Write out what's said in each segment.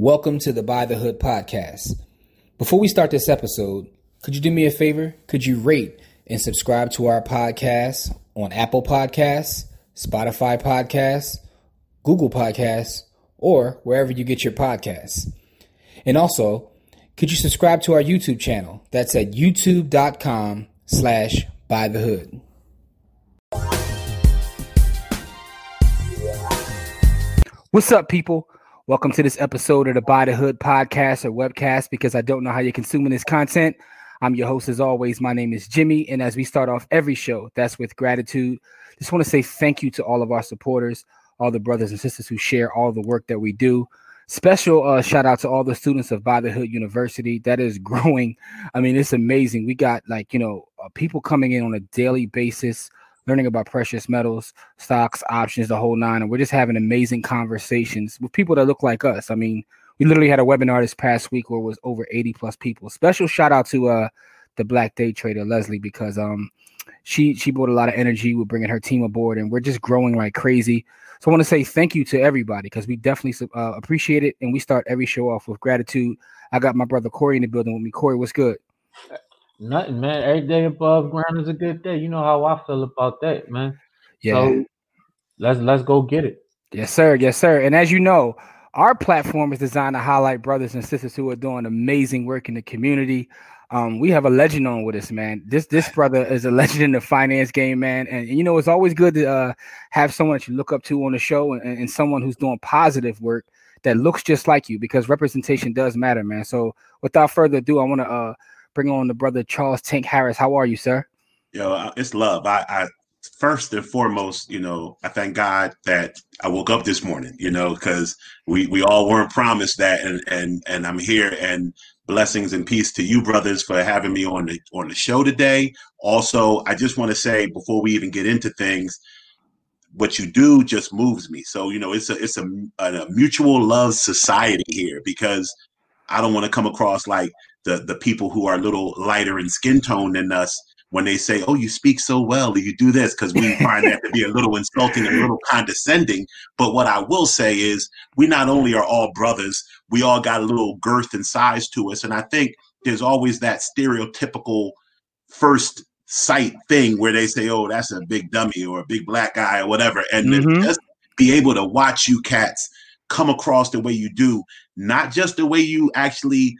Welcome to the Buy the Hood podcast. Before we start this episode, could you do me a favor? Could you rate and subscribe to our podcast on Apple Podcasts, Spotify Podcasts, Google Podcasts, or wherever you get your podcasts? And also, could you subscribe to our YouTube channel? That's at youtube.com slash buy the hood. What's up, people? Welcome to this episode of the Buy the Hood podcast or webcast because I don't know how you're consuming this content. I'm your host, as always. My name is Jimmy. And as we start off every show, that's with gratitude. Just want to say thank you to all of our supporters, all the brothers and sisters who share all the work that we do. Special uh, shout out to all the students of Buy the Hood University. That is growing. I mean, it's amazing. We got like, you know, uh, people coming in on a daily basis learning about precious metals, stocks, options, the whole nine. And we're just having amazing conversations with people that look like us. I mean, we literally had a webinar this past week where it was over 80 plus people. Special shout out to uh the black day trader Leslie because um she she brought a lot of energy with bringing her team aboard and we're just growing like crazy. So I want to say thank you to everybody because we definitely uh, appreciate it and we start every show off with gratitude. I got my brother Corey in the building with me. Corey, what's good? Nothing, man. Every day above ground is a good day. You know how I feel about that, man. Yeah. So let's let's go get it. Yes, sir. Yes, sir. And as you know, our platform is designed to highlight brothers and sisters who are doing amazing work in the community. Um, we have a legend on with us, man. This this brother is a legend in the finance game, man. And, and you know, it's always good to uh, have someone that you look up to on the show and, and someone who's doing positive work that looks just like you because representation does matter, man. So without further ado, I want to uh, bring on the brother Charles Tank Harris. How are you, sir? Yo, uh, it's love. I, I first and foremost, you know, I thank God that I woke up this morning, you know, because we we all weren't promised that, and and and I'm here, and blessings and peace to you, brothers, for having me on the on the show today. Also, I just want to say before we even get into things, what you do just moves me. So you know, it's a it's a, a mutual love society here because I don't want to come across like the the people who are a little lighter in skin tone than us when they say, "Oh, you speak so well," or you do this, because we find that to be a little insulting and a little condescending. But what I will say is, we not only are all brothers, we all got a little girth and size to us, and I think there's always that stereotypical first sight thing where they say, "Oh, that's a big dummy or a big black guy or whatever," and mm-hmm. just be able to watch you cats come across the way you do, not just the way you actually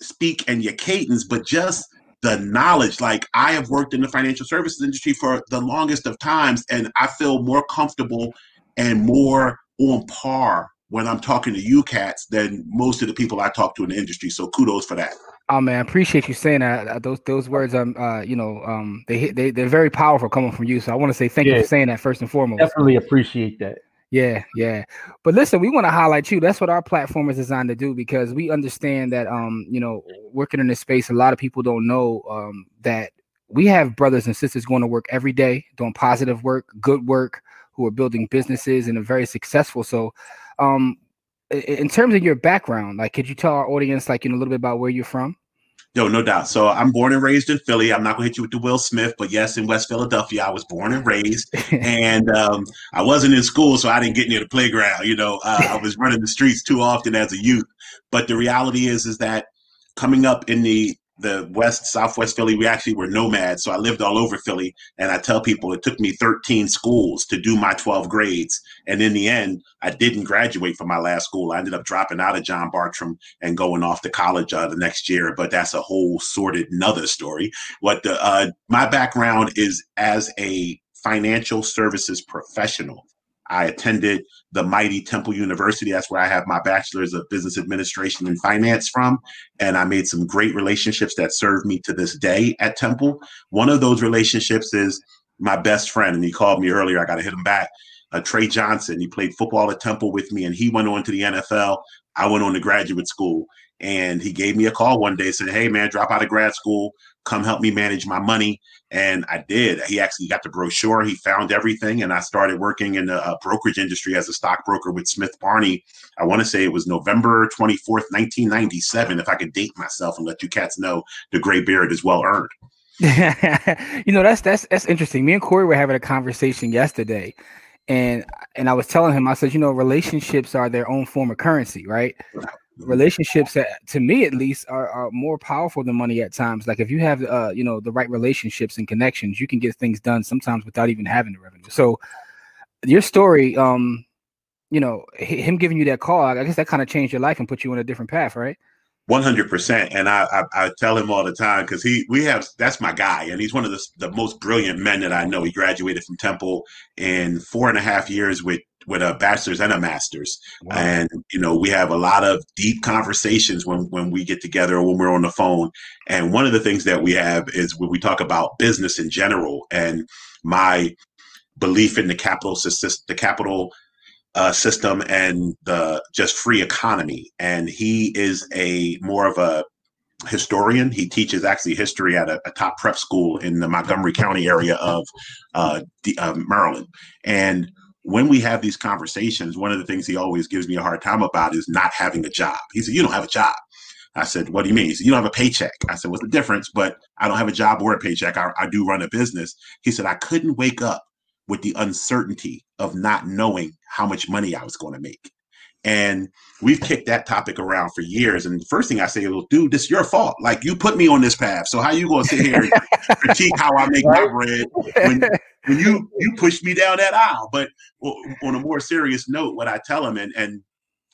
speak and your cadence, but just the knowledge. Like I have worked in the financial services industry for the longest of times, and I feel more comfortable and more on par when I'm talking to you cats than most of the people I talk to in the industry. So kudos for that. Oh man, I appreciate you saying that. Uh, those those words, um, uh, you know, um, they they they're very powerful coming from you. So I want to say thank yeah, you for saying that first and foremost. Definitely appreciate that. Yeah, yeah. But listen, we want to highlight you. That's what our platform is designed to do because we understand that um, you know, working in this space, a lot of people don't know um that we have brothers and sisters going to work every day, doing positive work, good work, who are building businesses and are very successful. So um in terms of your background, like could you tell our audience like you know a little bit about where you're from? No, no doubt. So I'm born and raised in Philly. I'm not going to hit you with the Will Smith, but yes, in West Philadelphia, I was born and raised. and um, I wasn't in school, so I didn't get near the playground. You know, uh, I was running the streets too often as a youth. But the reality is, is that coming up in the the west southwest philly we actually were nomads so i lived all over philly and i tell people it took me 13 schools to do my 12 grades and in the end i didn't graduate from my last school. I ended up dropping out of john bartram and going off to college uh, the next year but that's a whole sordid another story. What the uh, my background is as a financial services professional I attended the mighty Temple University. That's where I have my bachelor's of business administration and finance from. And I made some great relationships that serve me to this day at Temple. One of those relationships is my best friend, and he called me earlier. I got to hit him back. Uh, Trey Johnson. He played football at Temple with me, and he went on to the NFL. I went on to graduate school, and he gave me a call one day, said, "Hey, man, drop out of grad school, come help me manage my money." And I did. He actually got the brochure. He found everything, and I started working in the uh, brokerage industry as a stockbroker with Smith Barney. I want to say it was November twenty fourth, nineteen ninety seven. If I could date myself and let you cats know, the gray beard is well earned. you know that's that's that's interesting. Me and Corey were having a conversation yesterday, and and I was telling him, I said, you know, relationships are their own form of currency, right? Relationships that, to me at least are, are more powerful than money at times. Like if you have uh you know the right relationships and connections you can get things done sometimes without even having the revenue. So your story um you know him giving you that call i guess that kind of changed your life and put you on a different path right one hundred percent, and I, I, I tell him all the time because he we have that's my guy, and he's one of the the most brilliant men that I know. He graduated from Temple in four and a half years with with a bachelor's and a master's, wow. and you know we have a lot of deep conversations when when we get together or when we're on the phone. And one of the things that we have is when we talk about business in general and my belief in the capital system, the capital uh, system and the just free economy. And he is a more of a historian. He teaches actually history at a, a top prep school in the Montgomery County area of uh, the, uh, Maryland. And when we have these conversations, one of the things he always gives me a hard time about is not having a job. He said, "You don't have a job." I said, "What do you mean?" He said, "You don't have a paycheck." I said, "What's the difference?" But I don't have a job or a paycheck. I, I do run a business. He said, "I couldn't wake up with the uncertainty of not knowing how much money I was going to make. And we've kicked that topic around for years. And the first thing I say, well, dude, this is your fault. Like you put me on this path. So how you gonna sit here and critique how I make my bread when, when you you push me down that aisle? But on a more serious note, what I tell them and and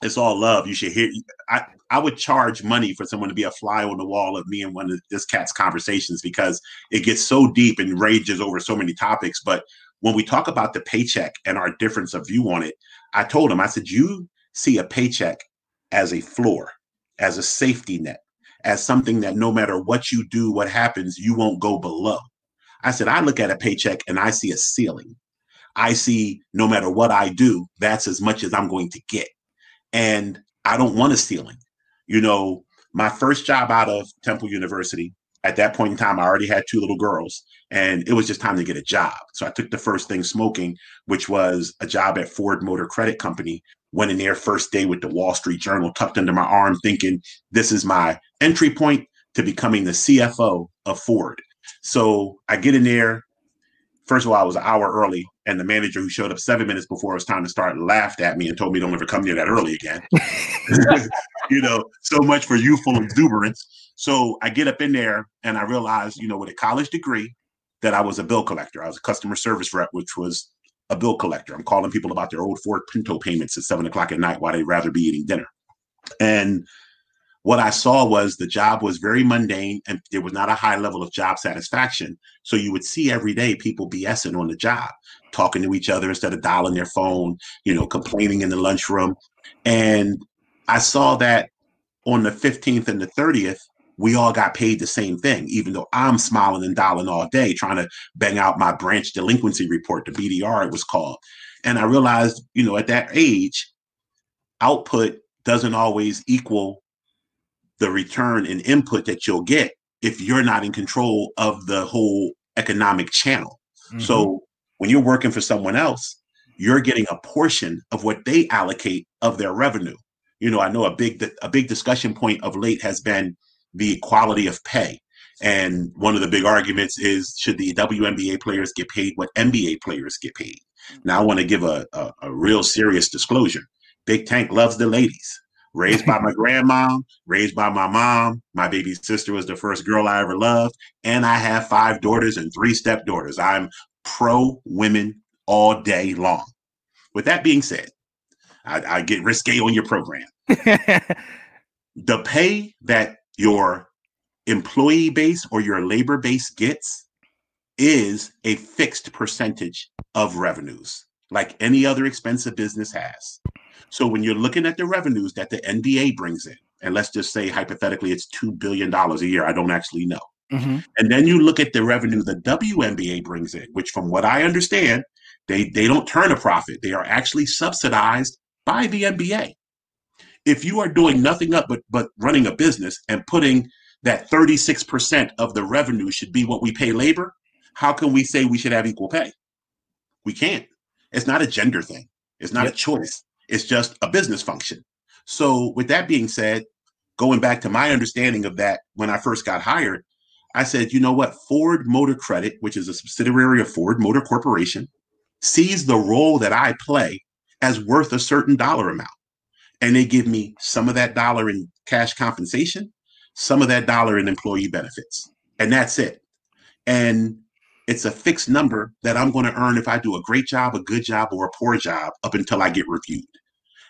it's all love. You should hear. I I would charge money for someone to be a fly on the wall of me and one of this cat's conversations because it gets so deep and rages over so many topics. But when we talk about the paycheck and our difference of view on it, I told him, I said, you see a paycheck as a floor, as a safety net, as something that no matter what you do, what happens, you won't go below. I said, I look at a paycheck and I see a ceiling. I see no matter what I do, that's as much as I'm going to get. And I don't want a ceiling. You know, my first job out of Temple University, at that point in time, I already had two little girls and it was just time to get a job. So I took the first thing smoking, which was a job at Ford Motor Credit Company. Went in there first day with the Wall Street Journal tucked under my arm, thinking this is my entry point to becoming the CFO of Ford. So I get in there. First of all, I was an hour early, and the manager who showed up seven minutes before it was time to start laughed at me and told me don't ever come near that early again. you know, so much for youthful exuberance. So I get up in there and I realize, you know, with a college degree, that I was a bill collector. I was a customer service rep, which was a bill collector. I'm calling people about their old Ford Pinto payments at seven o'clock at night while they'd rather be eating dinner. And what I saw was the job was very mundane and there was not a high level of job satisfaction. So you would see every day people BSing on the job, talking to each other instead of dialing their phone, you know, complaining in the lunchroom. And I saw that on the 15th and the 30th, we all got paid the same thing, even though I'm smiling and dialing all day trying to bang out my branch delinquency report, the BDR it was called. And I realized, you know, at that age, output doesn't always equal the return and input that you'll get if you're not in control of the whole economic channel. Mm-hmm. So when you're working for someone else, you're getting a portion of what they allocate of their revenue. You know, I know a big a big discussion point of late has been the equality of pay. And one of the big arguments is should the WNBA players get paid what NBA players get paid? Mm-hmm. Now, I want to give a, a, a real serious disclosure. Big Tank loves the ladies. Raised by my grandma, raised by my mom. My baby sister was the first girl I ever loved. And I have five daughters and three stepdaughters. I'm pro women all day long. With that being said, I, I get risque on your program. the pay that your employee base or your labor base gets is a fixed percentage of revenues, like any other expensive business has. So when you're looking at the revenues that the NBA brings in, and let's just say hypothetically it's $2 billion a year, I don't actually know. Mm-hmm. And then you look at the revenue the WNBA brings in, which from what I understand, they, they don't turn a profit. They are actually subsidized by the NBA if you are doing nothing up but but running a business and putting that 36% of the revenue should be what we pay labor, how can we say we should have equal pay? We can't. It's not a gender thing. It's not yep. a choice. It's just a business function. So with that being said, going back to my understanding of that when I first got hired, I said, you know what? Ford Motor Credit, which is a subsidiary of Ford Motor Corporation, sees the role that I play as worth a certain dollar amount. And they give me some of that dollar in cash compensation, some of that dollar in employee benefits, and that's it. And it's a fixed number that I'm going to earn if I do a great job, a good job, or a poor job up until I get reviewed.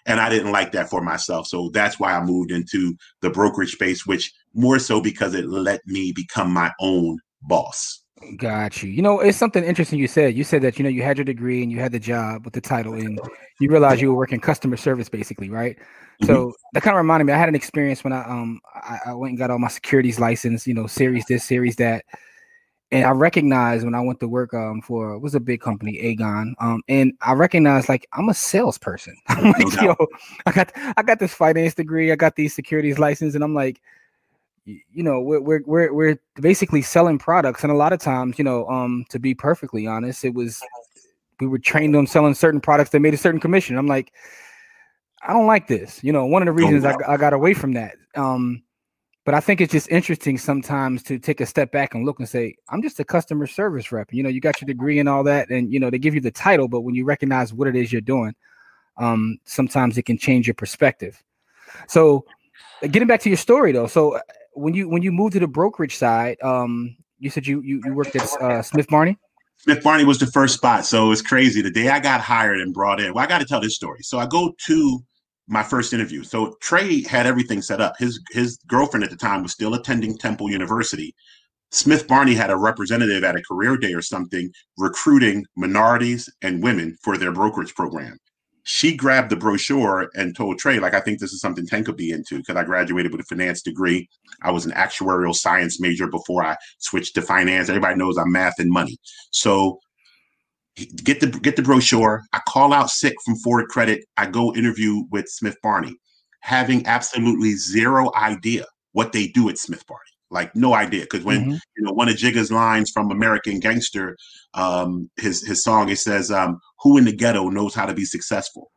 And I didn't like that for myself. So that's why I moved into the brokerage space, which more so because it let me become my own boss. Got you. You know, it's something interesting you said. You said that, you know, you had your degree and you had the job with the title and you realized you were working customer service basically, right? Mm-hmm. So that kind of reminded me, I had an experience when I um I, I went and got all my securities license, you know, series this, series that and I recognized when I went to work um for was a big company, Aegon. Um, and I recognized like I'm a salesperson. I'm like, yo, I got I got this finance degree, I got these securities license, and I'm like, you know, we're we're we're we're basically selling products, and a lot of times, you know, um, to be perfectly honest, it was we were trained on selling certain products that made a certain commission. I'm like, I don't like this. You know, one of the reasons I, I got away from that. Um, but I think it's just interesting sometimes to take a step back and look and say, I'm just a customer service rep. You know, you got your degree and all that, and you know, they give you the title, but when you recognize what it is you're doing, um, sometimes it can change your perspective. So getting back to your story though, so uh, when you when you moved to the brokerage side, um, you said you you, you worked at uh, Smith Barney. Smith Barney was the first spot, so it's crazy. The day I got hired and brought in, well, I got to tell this story. So I go to my first interview. So Trey had everything set up. His his girlfriend at the time was still attending Temple University. Smith Barney had a representative at a career day or something recruiting minorities and women for their brokerage program. She grabbed the brochure and told Trey, like, I think this is something Tank could be into because I graduated with a finance degree. I was an actuarial science major before I switched to finance. Everybody knows I'm math and money. So get the get the brochure. I call out sick from Ford Credit. I go interview with Smith Barney, having absolutely zero idea what they do at Smith Barney. Like no idea, because when mm-hmm. you know one of Jigga's lines from American Gangster, um, his his song, it says, um, "Who in the ghetto knows how to be successful?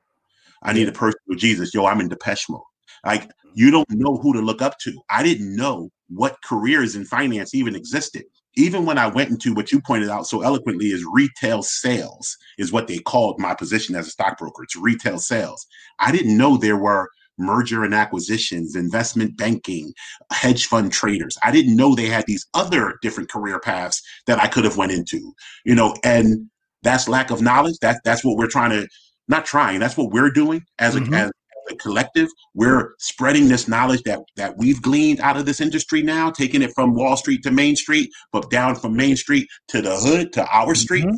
I need a person with Jesus. Yo, I'm in Depeche Mode. Like you don't know who to look up to. I didn't know what careers in finance even existed even when I went into what you pointed out so eloquently is retail sales, is what they called my position as a stockbroker. It's retail sales. I didn't know there were merger and acquisitions, investment banking, hedge fund traders. I didn't know they had these other different career paths that I could have went into. You know, and that's lack of knowledge. That that's what we're trying to not trying. That's what we're doing as a mm-hmm. as a collective, we're spreading this knowledge that that we've gleaned out of this industry now, taking it from Wall Street to Main Street, but down from Main Street to the hood to our street. Mm-hmm.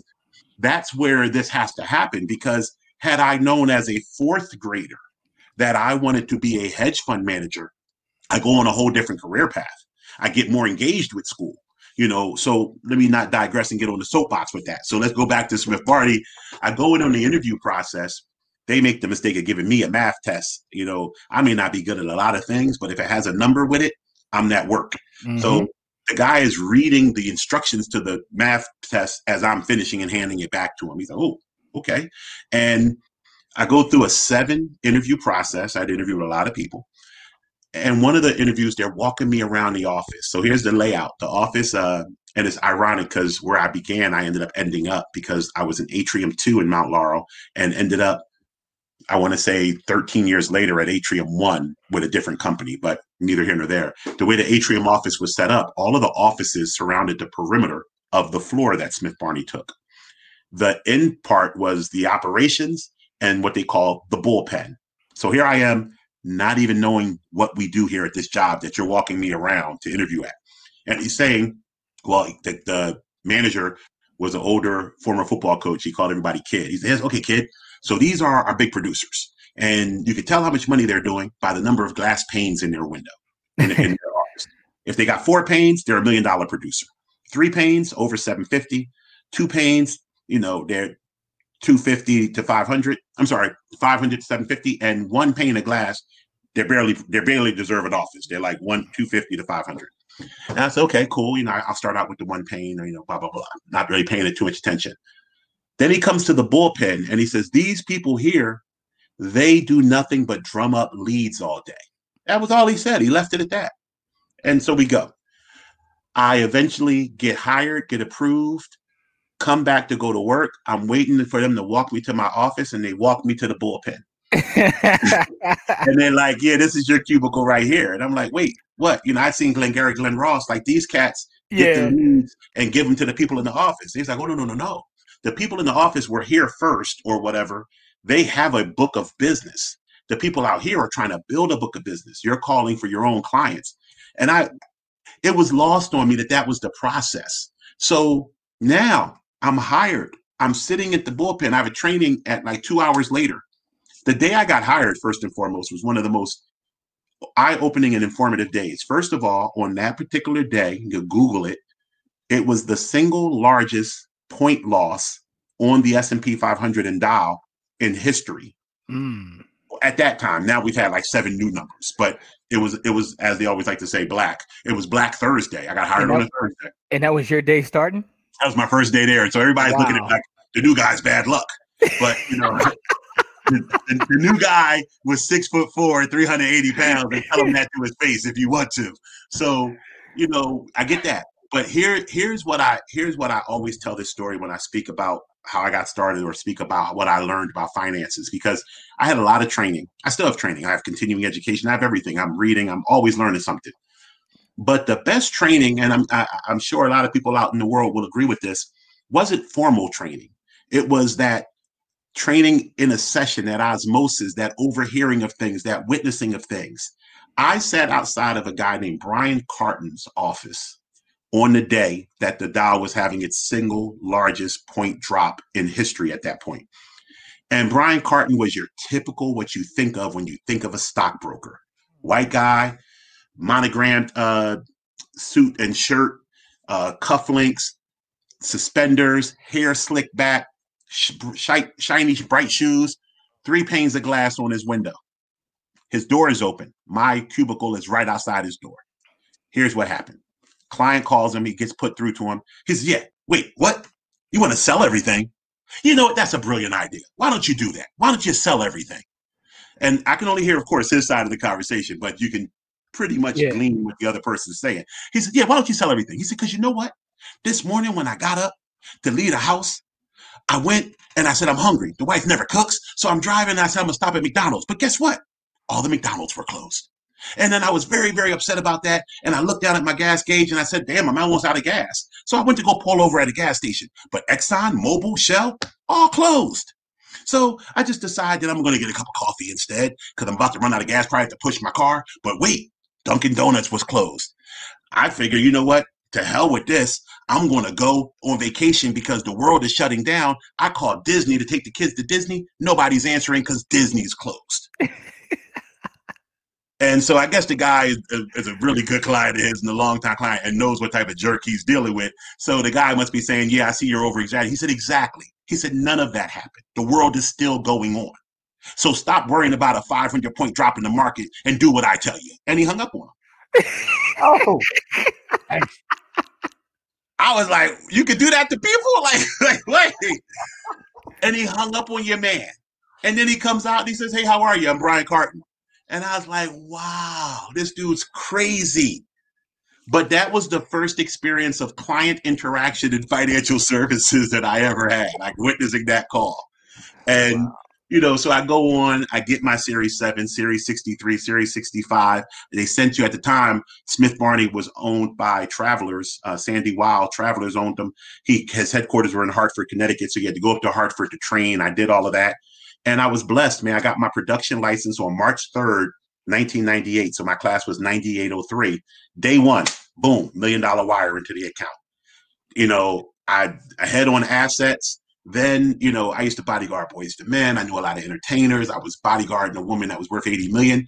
That's where this has to happen because had I known as a fourth grader that I wanted to be a hedge fund manager, I go on a whole different career path. I get more engaged with school you know so let me not digress and get on the soapbox with that so let's go back to smith barney i go in on the interview process they make the mistake of giving me a math test. You know, I may not be good at a lot of things, but if it has a number with it, I'm that work. Mm-hmm. So the guy is reading the instructions to the math test as I'm finishing and handing it back to him. He's like, oh, okay. And I go through a seven interview process. I'd interviewed a lot of people. And one of the interviews, they're walking me around the office. So here's the layout. The office, uh, and it's ironic because where I began, I ended up ending up because I was in Atrium 2 in Mount Laurel and ended up I want to say 13 years later at Atrium One with a different company, but neither here nor there. The way the Atrium office was set up, all of the offices surrounded the perimeter of the floor that Smith Barney took. The end part was the operations and what they call the bullpen. So here I am, not even knowing what we do here at this job that you're walking me around to interview at. And he's saying, well, the, the manager was an older former football coach. He called everybody kid. He says, okay, kid, so these are our big producers. And you can tell how much money they're doing by the number of glass panes in their window, in, in their office. If they got four panes, they're a million dollar producer. Three panes, over 750. Two panes, you know, they're 250 to 500. I'm sorry, 500 to 750. And one pane of glass, they're barely, they're barely deserve an office. They're like one, 250 to 500. And I said, okay, cool. You know, I'll start out with the one pane or, you know, blah, blah, blah. Not really paying it too much attention. Then he comes to the bullpen and he says, These people here, they do nothing but drum up leads all day. That was all he said. He left it at that. And so we go. I eventually get hired, get approved, come back to go to work. I'm waiting for them to walk me to my office and they walk me to the bullpen. and they're like, yeah, this is your cubicle right here. And I'm like, wait, what? You know, I've seen Glengarry Glen Ross, like these cats get yeah. the leads and give them to the people in the office. He's like, oh, no, no, no, no. The people in the office were here first or whatever. They have a book of business. The people out here are trying to build a book of business. You're calling for your own clients. And I, it was lost on me that that was the process. So now I'm hired. I'm sitting at the bullpen. I have a training at like two hours later. The day I got hired, first and foremost, was one of the most eye-opening and informative days. First of all, on that particular day, you Google it, it was the single largest point loss on the S&P 500 and Dow in history. Mm. At that time, now we've had like seven new numbers, but it was it was as they always like to say, black. It was Black Thursday. I got hired on a Thursday, and that was your day starting. That was my first day there, so everybody's wow. looking at like the new guy's bad luck. But you know, the, the, the, new guy was six foot four, 380 pounds, and tell him that to his face if you want to. So, you know, I get that. But here, here's what I here's what I always tell this story when I speak about how I got started or speak about what I learned about finances because I had a lot of training. I still have training. I have continuing education. I have everything. I'm reading. I'm always learning something. But the best training, and I'm I, i am sure a lot of people out in the world will agree with this, wasn't formal training. It was that training in a session, that osmosis, that overhearing of things, that witnessing of things. I sat outside of a guy named Brian Carton's office on the day that the Dow was having its single largest point drop in history at that point. And Brian Carton was your typical what you think of when you think of a stockbroker. White guy, monogrammed uh, suit and shirt, uh, cufflinks, suspenders, hair slicked back, sh- shiny, bright shoes, three panes of glass on his window. His door is open. My cubicle is right outside his door. Here's what happened. Client calls him. He gets put through to him. He says, Yeah, wait, what? You want to sell everything? You know what? That's a brilliant idea. Why don't you do that? Why don't you sell everything? And I can only hear, of course, his side of the conversation, but you can pretty much yeah. glean what the other person is saying. He said, Yeah, why don't you sell everything? He said, Because you know what? This morning when I got up to leave the house, I went and I said, I'm hungry. The wife never cooks. So I'm driving and I said, I'm going to stop at McDonald's. But guess what? All the McDonald's were closed. And then I was very, very upset about that. And I looked down at my gas gauge and I said, damn, I'm almost out of gas. So I went to go pull over at a gas station. But Exxon, Mobil, Shell, all closed. So I just decided that I'm going to get a cup of coffee instead because I'm about to run out of gas. Probably have to push my car. But wait, Dunkin' Donuts was closed. I figure, you know what? To hell with this. I'm going to go on vacation because the world is shutting down. I called Disney to take the kids to Disney. Nobody's answering because Disney's closed. And so I guess the guy is, is, a really good client of his and a long time client and knows what type of jerk he's dealing with. So the guy must be saying, Yeah, I see you're over exaggerating. He said, Exactly. He said, None of that happened. The world is still going on. So stop worrying about a 500 point drop in the market and do what I tell you. And he hung up on him. oh. I was like, You could do that to people? Like, like, wait. And he hung up on your man. And then he comes out and he says, Hey, how are you? I'm Brian Carton. And I was like, wow, this dude's crazy. But that was the first experience of client interaction in financial services that I ever had, like witnessing that call. And, wow. You know, so I go on, I get my Series 7, Series 63, Series 65. They sent you at the time, Smith Barney was owned by Travelers. Uh, Sandy Weill, Travelers owned them. He His headquarters were in Hartford, Connecticut. So you had to go up to Hartford to train. I did all of that. And I was blessed, man. I got my production license on March 3rd, 1998. So my class was 9803. Day one, boom, million dollar wire into the account. You know, I, I head on assets. Then, you know, I used to bodyguard Boyz II Men. I knew a lot of entertainers. I was bodyguarding a woman that was worth 80 million.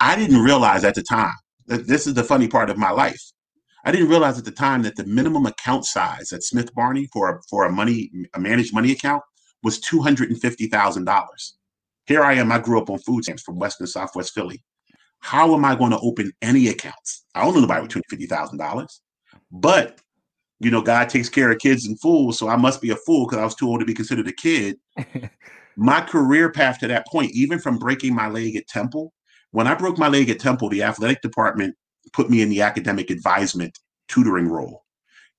I didn't realize at the time that this is the funny part of my life. I didn't realize at the time that the minimum account size at Smith Barney for a, for a money a managed money account was $250,000. Here I am, I grew up on food stamps from West and Southwest Philly. How am I going to open any accounts? I don't know nobody with $250,000. But, you know, God takes care of kids and fools, so I must be a fool because I was too old to be considered a kid. my career path to that point, even from breaking my leg at Temple, when I broke my leg at Temple, the athletic department put me in the academic advisement tutoring role.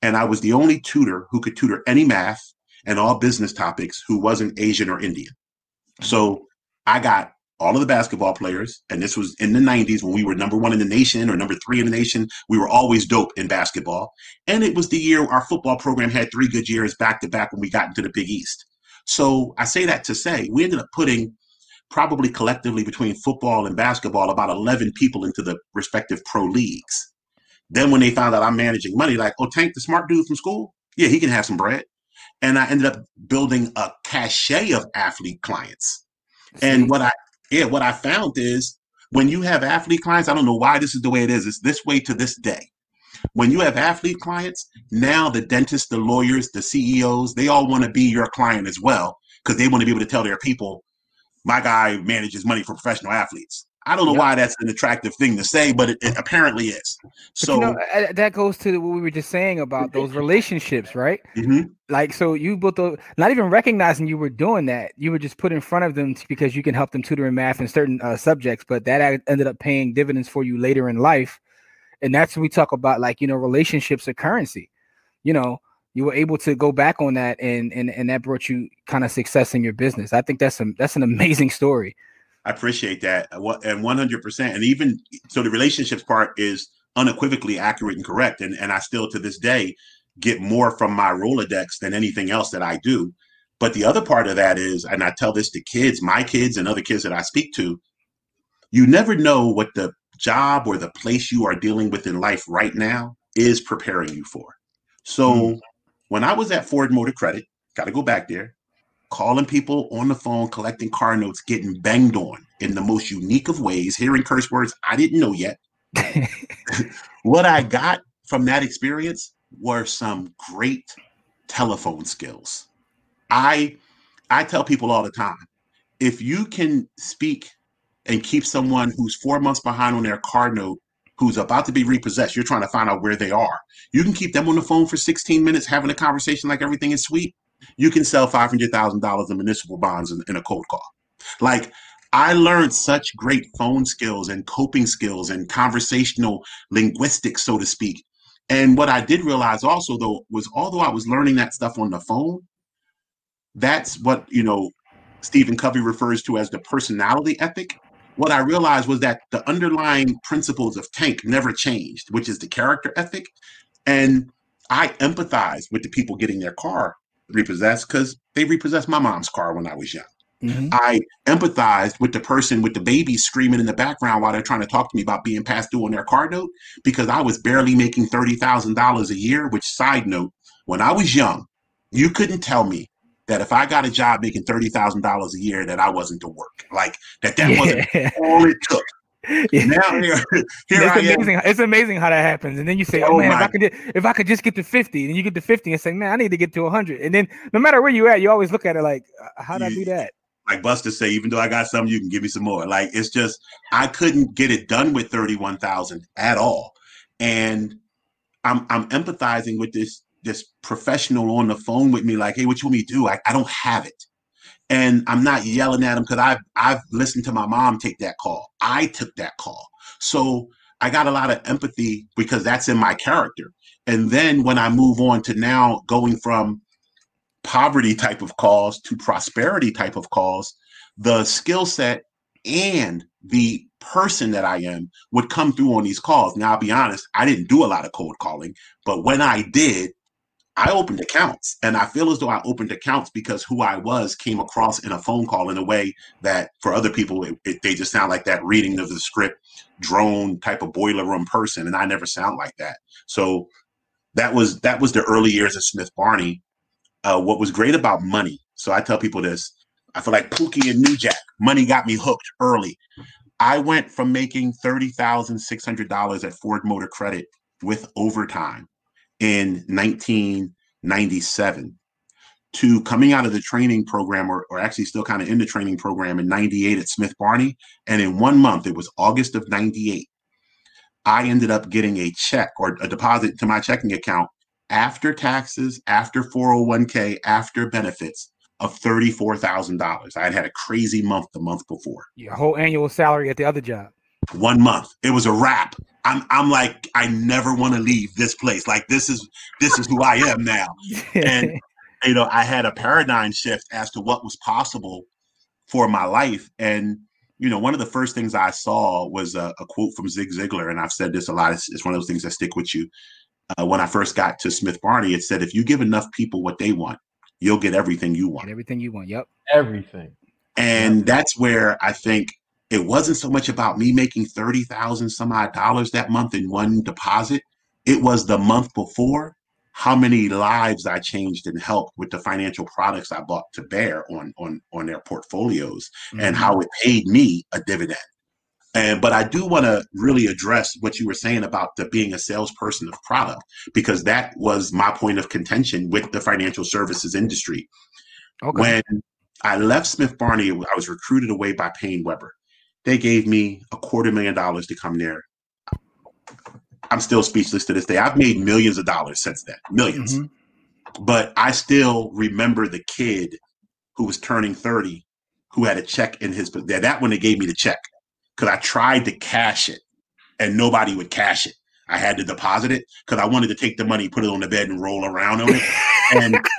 And I was the only tutor who could tutor any math, and all business topics who wasn't Asian or Indian. So mm-hmm. I got all of the basketball players, and this was in the 90s when we were number one in the nation or number three in the nation. We were always dope in basketball. And it was the year our football program had three good years back to back when we got into the Big East. So I say that to say we ended up putting probably collectively between football and basketball about 11 people into the respective pro leagues. Then when they found out I'm managing money, like, oh, Tank, the smart dude from school, yeah, he can have some bread. And I ended up building a cachet of athlete clients. And what I yeah, what I found is when you have athlete clients, I don't know why this is the way it is. It's this way to this day. When you have athlete clients, now the dentists, the lawyers, the CEOs, they all want to be your client as well because they want to be able to tell their people, my guy manages money for professional athletes. I don't know yep. why that's an attractive thing to say, but it, it apparently is. So you know, that goes to what we were just saying about those relationships, right? Mm-hmm. Like, so you both, not even recognizing you were doing that, you were just put in front of them because you can help them tutor in math and certain uh, subjects, but that ended up paying dividends for you later in life. And that's when we talk about like you know relationships are currency. You know, you were able to go back on that, and and and that brought you kind of success in your business. I think that's a that's an amazing story. I appreciate that. Uh, and 100%. And even so, the relationships part is unequivocally accurate and correct. And, and I still to this day get more from my Rolodex than anything else that I do. But the other part of that is, and I tell this to kids, my kids and other kids that I speak to, you never know what the job or the place you are dealing with in life right now is preparing you for. So mm-hmm. when I was at Ford Motor Credit, got to go back there, calling people on the phone, collecting car notes, getting banged on in the most unique of ways, hearing curse words I didn't know yet. what I got from that experience were some great telephone skills. I I tell people all the time, if you can speak and keep someone who's 4 months behind on their car note who's about to be repossessed, you're trying to find out where they are. You can keep them on the phone for 16 minutes having a conversation like everything is sweet you can sell five hundred thousand dollars in municipal bonds in, in a cold call. Like I learned such great phone skills and coping skills and conversational linguistics, so to speak. And what I did realize also, though, was although I was learning that stuff on the phone, that's what you know Stephen Covey refers to as the personality ethic. What I realized was that the underlying principles of Tank never changed, which is the character ethic. And I empathize with the people getting their car repossessed because they repossessed my mom's car when I was young. Mm-hmm. I empathized with the person with the baby screaming in the background while they're trying to talk to me about being past due on their car note because I was barely making $30,000 a year. Which, side note, when I was young, you couldn't tell me that if I got a job making $30,000 a year, that I wasn't to work. Like, that that yeah. wasn't all it took. Yeah. Now here, here it's amazing. Am. It's amazing how that happens. And then you say, "Oh, oh man, if I could, if I could just get to 50," and you get to 50 and say, "Man, I need to get to 100." And then no matter where you're at, you always look at it like, uh, "How did yeah. I do that?" Like Busta say, even though I got some, you can give me some more. Like it's just I couldn't get it done with 31,000 at all, and I'm I'm empathizing with this this professional on the phone with me, like, "Hey, what you want me to do? I, I don't have it." And I'm not yelling at him because I've I've listened to my mom take that call. I took that call. So I got a lot of empathy because that's in my character. And then when I move on to now going from poverty type of calls to prosperity type of calls, the skill set and the person that I am would come through on these calls. Now, I'll be honest, I didn't do a lot of cold calling, but when I did, I opened accounts and I feel as though I opened accounts because who I was came across in a phone call in a way that for other people, it, it, they just sound like that reading of the script, drone type of boiler room person. And I never sound like that. So that was, that was the early years of Smith Barney. Uh, what was great about money. So I tell people this, I feel like Pookie and New Jack, money got me hooked early. I went from making $30,600 at Ford Motor Credit with overtime in 1997 to coming out of the training program, or, or actually still kind of in the training program in 98 at Smith Barney. And in one month, it was August of 98, I ended up getting a check or a deposit to my checking account after taxes, after 401k, after benefits of $34,000. I had had a crazy month the month before. Your whole annual salary at the other job. One month. It was a wrap. I'm I'm like I never want to leave this place. Like this is this is who I am now. and you know, I had a paradigm shift as to what was possible for my life. And you know, one of the first things I saw was a, a quote from Zig Ziglar, and I've said this a lot. It's, it's one of those things that stick with you. Uh, when I first got to Smith Barney, it said, "If you give enough people what they want, you'll get everything you want." Get everything you want. Yep. Everything. And yep. that's where I think it wasn't so much about me making thirty thousand some odd dollars that month in one deposit. It was the month before how many lives I changed and helped with the financial products I bought to bear on on on their portfolios mm-hmm. and how it paid me a dividend. And but I do want to really address what you were saying about the being a salesperson of product because that was my point of contention with the financial services industry. Okay. When I left Smith Barney, I was recruited away by PaineWebber. They gave me a quarter million dollars to come there I'm still speechless to this day. I've made millions of dollars since then, 1000000s mm-hmm. But I still remember the kid who was turning 30 who had a check in his that that when they gave me the check because I tried to cash it and nobody would cash it. I had to deposit it because I wanted to take the money, put it on the bed, and roll around on it. and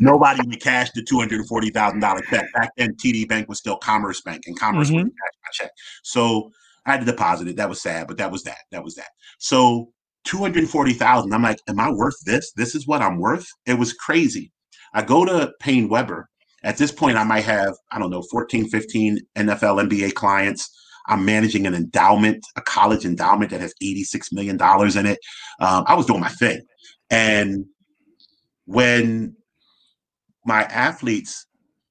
nobody would cash the two hundred forty thousand dollar check. Back then, TD Bank was still Commerce Bank, and Commerce mm-hmm. would cash my check. So I had to deposit it. That was sad, but that was that. That was that. So 240,000. I'm like, am I worth this? This is what I'm worth? It was crazy. I go to PaineWebber. At this point, I might have, I don't know, 14, 15 NFL, NBA clients. I'm managing an endowment, a college endowment that has $86 million in it. Um, I was doing my thing. And when my athletes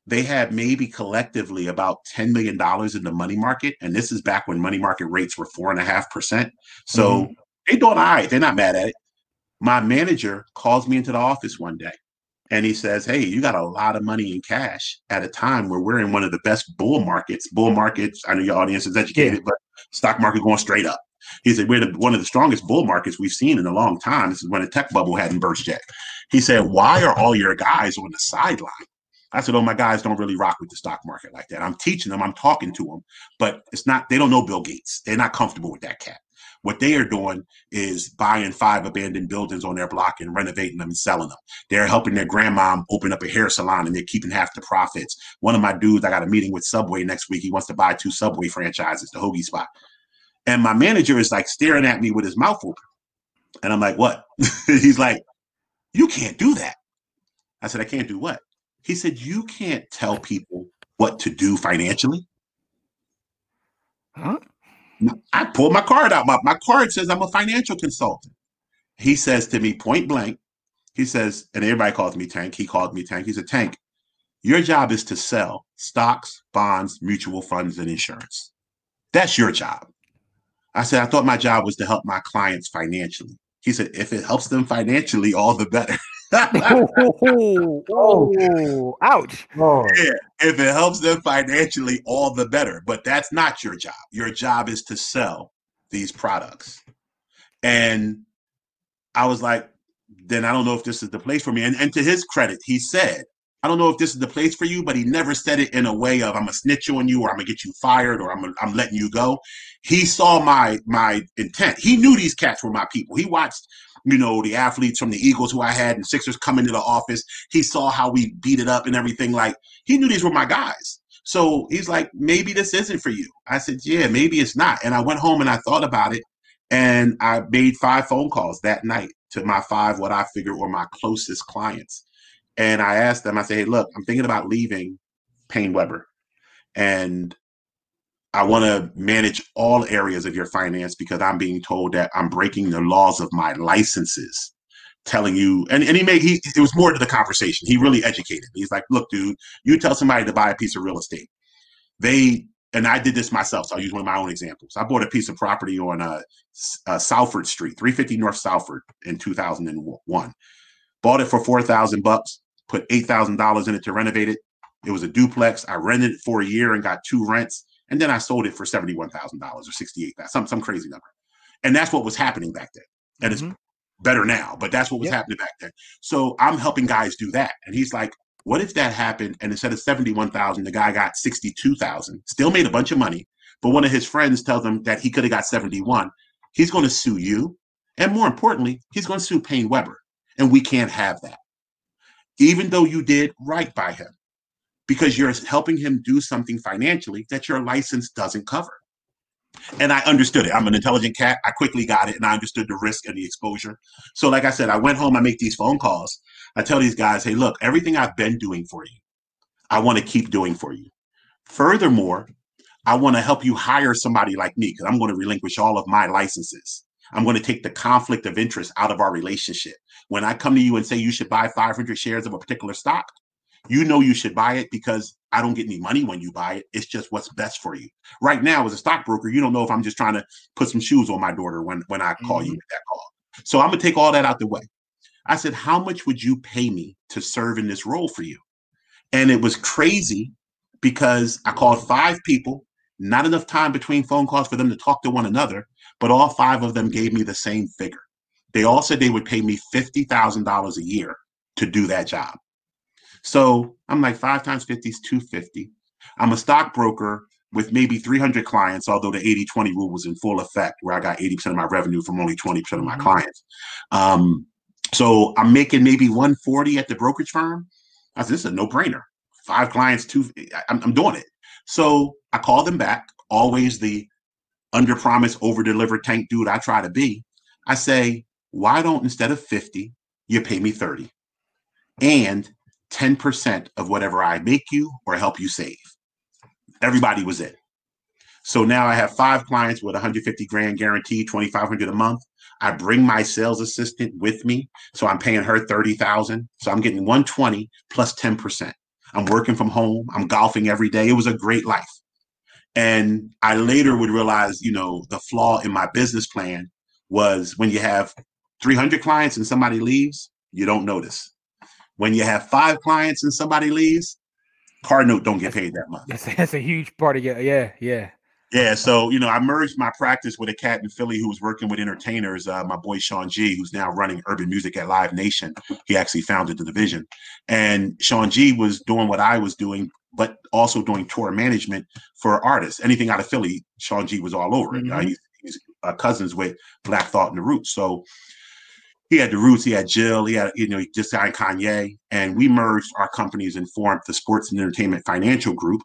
they had maybe collectively about $10 million in the money market. And this is back when money market rates were four and a half percent. So mm-hmm. they all right. They're not mad at it. My manager calls me into the office one day and he says, Hey, you got a lot of money in cash at a time where we're in one of the best bull markets. Bull markets, I know your audience is educated, yeah. but stock market going straight up. He said, We're the, one of the strongest bull markets we've seen in a long time. This is when the tech bubble hadn't burst yet. He said, Why are all your guys on the sideline? I said, "Oh, my guys don't really rock with the stock market like that. I'm teaching them, I'm talking to them, but it's not. They don't know Bill Gates. They're not comfortable with that cat. What they are doing is buying five abandoned buildings on their block and renovating them and selling them. They're helping their grandmom open up a hair salon and they're keeping half the profits. One of my dudes, I got a meeting with Subway next week. He wants to buy two Subway franchises, the Hoagie Spot. And my manager is like staring at me with his mouth open. And I'm like, what? He's like, you can't do that. I said, I can't do what? He said, You can't tell people what to do financially. Huh? I pulled my card out. My, my card says I'm a financial consultant. He says to me point blank, he says, and everybody calls me Tank. He called me Tank. He said, Tank, your job is to sell stocks, bonds, mutual funds, and insurance. That's your job. I said, I thought my job was to help my clients financially. He said, if it helps them financially, all the better. oh, oh, ouch. Oh. Yeah, if it helps them financially, all the better. But that's not your job. Your job is to sell these products. And I was like, then I don't know if this is the place for me. And, and to his credit, he said, I don't know if this is the place for you, but he never said it in a way of I'm gonna snitch on you or I'm gonna get you fired or I'm I'm letting you go. He saw my my intent. He knew these cats were my people. He watched you know, the athletes from the Eagles who I had and Sixers come into the office. He saw how we beat it up and everything. Like he knew these were my guys. So he's like, maybe this isn't for you. I said, yeah, maybe it's not. And I went home and I thought about it and I made five phone calls that night to my five, what I figured were my closest clients. And I asked them, I said, hey, look, I'm thinking about leaving PaineWebber. And I want to manage all areas of your finance because I'm being told that I'm breaking the laws of my licenses. Telling you, and, and he made he it was more to the conversation. He really educated me. He's like, look, dude, you tell somebody to buy a piece of real estate. They and I did this myself, so I'll use one of my own examples. I bought a piece of property on uh, Salford Street, 350 North Salford in 2001. Bought it for 4,000 bucks, put $8,000 in it to renovate it. It was a duplex. I rented it for a year and got two rents and then I sold it for seventy one thousand dollars or sixty eight thousand, some some crazy number, and that's what was happening back then. And mm-hmm. it's better now, but that's what was yep. happening back then. So I'm helping guys do that, and he's like, "What if that happened? And instead of seventy one thousand, the guy got sixty two thousand, still made a bunch of money, but one of his friends tells him that he could have got seventy one. He's going to sue you, and more importantly, he's going to sue PaineWebber and we can't have that. Even though you did right by him, because you're helping him do something financially that your license doesn't cover. And I understood it. I'm an intelligent cat. I quickly got it and I understood the risk and the exposure. So, like I said, I went home, I make these phone calls. I tell these guys, hey, look, everything I've been doing for you, I want to keep doing for you. Furthermore, I want to help you hire somebody like me because I'm going to relinquish all of my licenses. I'm going to take the conflict of interest out of our relationship. When I come to you and say you should buy 500 shares of a particular stock, you know you should buy it because I don't get any money when you buy it. It's just what's best for you. Right now, as a stockbroker, you don't know if I'm just trying to put some shoes on my daughter when, when I call mm-hmm. you with that call. So I'm gonna take all that out the way. I said, How much would you pay me to serve in this role for you? And it was crazy because I called five people, not enough time between phone calls for them to talk to one another, but all five of them gave me the same figure. They all said they would pay me $50,000 a year to do that job. So I'm like, five times 50 is 250. I'm a stockbroker with maybe 300 clients, although the 80 20 rule was in full effect, where I got 80% of my revenue from only 20% of my mm-hmm. clients. Um, so I'm making maybe 140 at the brokerage firm. I said, this is a no brainer. Five clients, two, I'm, I'm doing it. So I called them back, always the under promise, over deliver tank dude I try to be. I say, why don't instead of 50, you pay me 30? And 10% of whatever I make you or help you save. Everybody was in. So now I have five clients with 150 grand guarantee, 2,500 a month. I bring my sales assistant with me. So I'm paying her 30,000. So I'm getting 120 plus 10%. I'm working from home. I'm golfing every day. It was a great life. And I later would realize, you know, the flaw in my business plan was when you have 300 clients and somebody leaves, you don't notice. When you have five clients and somebody leaves, card note don't get paid that much. That's, that's a huge part of it. Yeah, yeah. Yeah, so you know, I merged my practice with a cat in Philly who was working with entertainers. Uh, my boy Shawn Gee, who's now running urban music at Live Nation. He actually founded the division, and Shawn Gee was doing what I was doing, but also doing tour management for artists. Anything out of Philly, Shawn Gee was all over it. Mm-hmm. Uh, he's, he's uh, cousins with Black Thought and the Roots. So he had the Roots, he had Jill, he had you know he just signed Kanye, and we merged our companies and formed the Sports and Entertainment Financial Group.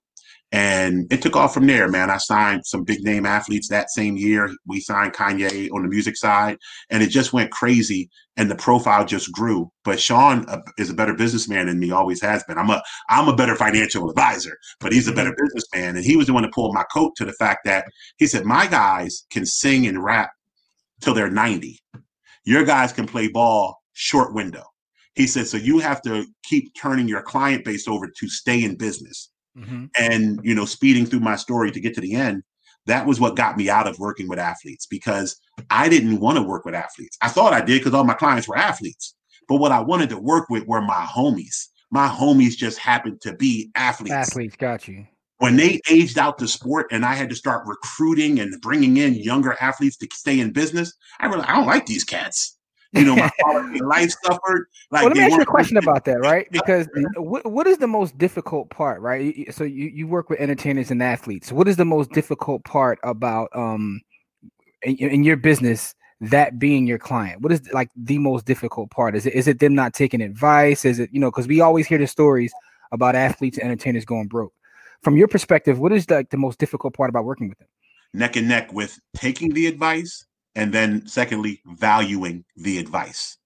And it took off from there, man. I signed some big name athletes that same year. We signed Kanye on the music side, and it just went crazy. And the profile just grew. But Shawn uh, is a better businessman than me, always has been. I'm a I'm a better financial advisor, but he's a better mm-hmm. businessman. And he was the one that pulled my coat to the fact that he said my guys can sing and rap till they're 90 your guys can play ball short window. He said, so you have to keep turning your client base over to stay in business. Mm-hmm. And, you know, speeding through my story to get to the end, that was what got me out of working with athletes because I didn't want to work with athletes. I thought I did because all my clients were athletes. But what I wanted to work with were my homies. My homies just happened to be athletes. Athletes, got you when they aged out the sport and I had to start recruiting and bringing in younger athletes to stay in business, I really I don't like these cats. You know, my life suffered. Like well, let me ask you a question about that, right? Because what, what is the most difficult part, right? So you, you work with entertainers and athletes. What is the most difficult part about um in, in your business? that being your client what is like the most difficult part is it is it them not taking advice is it you know because we always hear the stories about athletes and entertainers going broke from your perspective, what is like the most difficult part about working with them? Neck and neck with taking the advice, and then secondly, valuing the advice.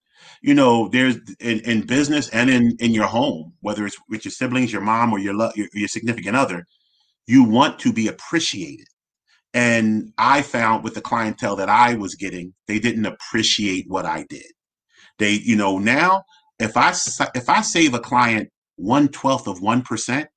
You know, there's in, in business and in in your home, whether it's with your siblings, your mom, or your your, your significant other, you want to be appreciated. And I found with the clientele that I was getting, they didn't appreciate what I did. They, you know, now if I if I save a client one twelfth of one percent,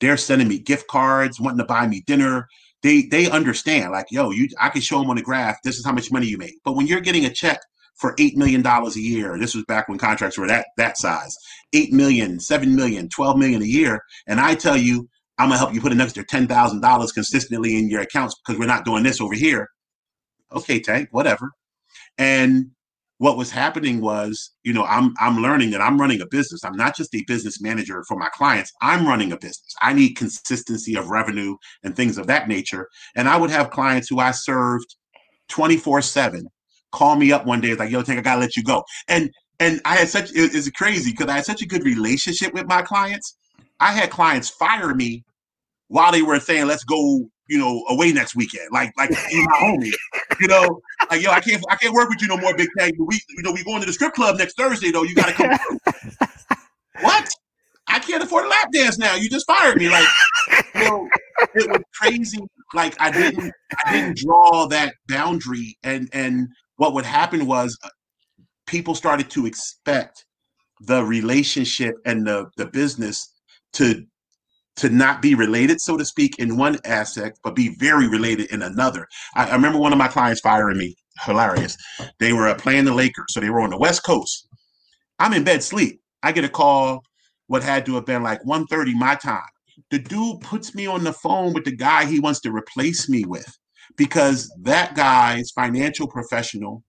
they're sending me gift cards, wanting to buy me dinner. They they understand, like, yo, you I can show them on the graph, this is how much money you make. But when you're getting a check for eight million dollars a year, this was back when contracts were that that size, eight million, seven million, twelve million a year, and I tell you, I'm gonna help you put an extra ten thousand dollars consistently in your accounts because we're not doing this over here. Okay, Tank, whatever. And what was happening was, you know, I'm I'm learning that I'm running a business. I'm not just a business manager for my clients. I'm running a business. I need consistency of revenue and things of that nature. And I would have clients who I served 24/7 call me up one day like, "Yo, Tank, I gotta let you go." And and I had such it, it's crazy because I had such a good relationship with my clients I had clients fire me while they were saying, "Let's go." You know, away next weekend, like like my homie. You know, like yo, I can't I can't work with you no more, Big Tank. We you know we going to the strip club next Thursday though. You got to come. what? I can't afford a lap dance now. You just fired me. Like, you know, it was crazy. Like I didn't I didn't draw that boundary, and and what would happen was uh, people started to expect the relationship and the the business to to not be related, so to speak, in one aspect, but be very related in another. I, I remember one of my clients firing me. Hilarious. They were uh, playing the Lakers, so they were on the West Coast. I'm in bed sleep. I get a call. What had to have been like 1:30 my time. The dude puts me on the phone with the guy he wants to replace me with because that guy's financial professional